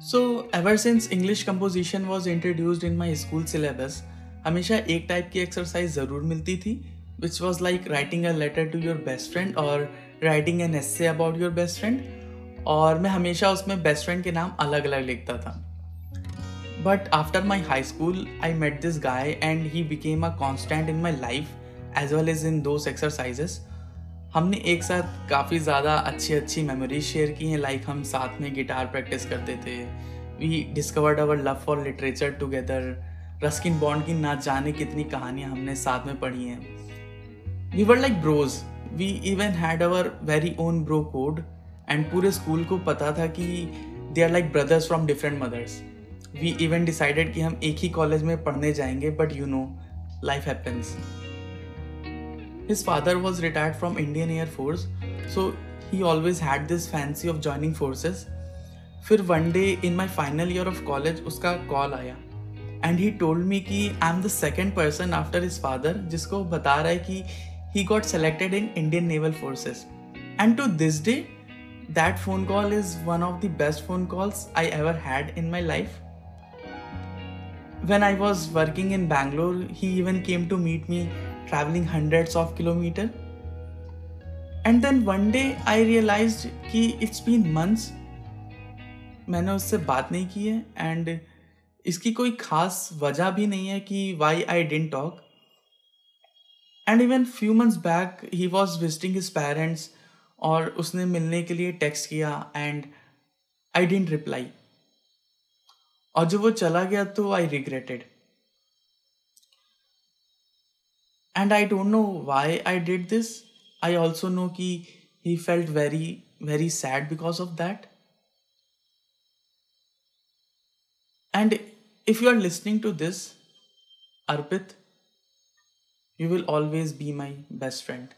So ever since English composition was introduced in my school syllabus हमेशा एक type की exercise ज़रूर मिलती थी which was like writing a letter to your best friend और writing an essay about your best friend और मैं हमेशा उसमें बेस्ट फ्रेंड के नाम अलग अलग लिखता था। But after my high school I met this guy and he became a constant in my life as well as in those exercises हमने एक साथ काफ़ी ज़्यादा अच्छी अच्छी मेमोरीज शेयर की हैं लाइक हम साथ में गिटार प्रैक्टिस करते थे। We discovered our love for literature together Ruskin Bond की ना जाने कितनी कहानियाँ हमने साथ में पढ़ी हैं। We were like bros we even had our very own bro code and पूरे स्कूल को पता था कि they are like brothers from different mothers we even decided कि हम एक ही कॉलेज में पढ़ने जाएँगे but you know life happens His father was retired from Indian Air Force, so he always had this fancy of joining forces. फिर one day in my final year of college उसका call आया and he told me कि I am the second person after his father जिसको बता रहा है कि he got selected in Indian naval forces and to this day that phone call is one of the best phone calls I ever had in my life. When I was working in Bangalore, he even came to meet me traveling hundreds of kilometers. And then one day I realized कि it's been months. मैंने उससे बात नहीं की है and इसकी कोई खास वजह भी नहीं है कि why I didn't talk and even few months back he was visiting his parents और उसने मिलने के लिए टेक्स्ट किया एंड आई डेंट रिप्लाई और जब वो चला गया तो I regretted and i don't know why i did this. I also know कि he felt very very sad because of that. And if you are listening to this arpit you will always be my best friend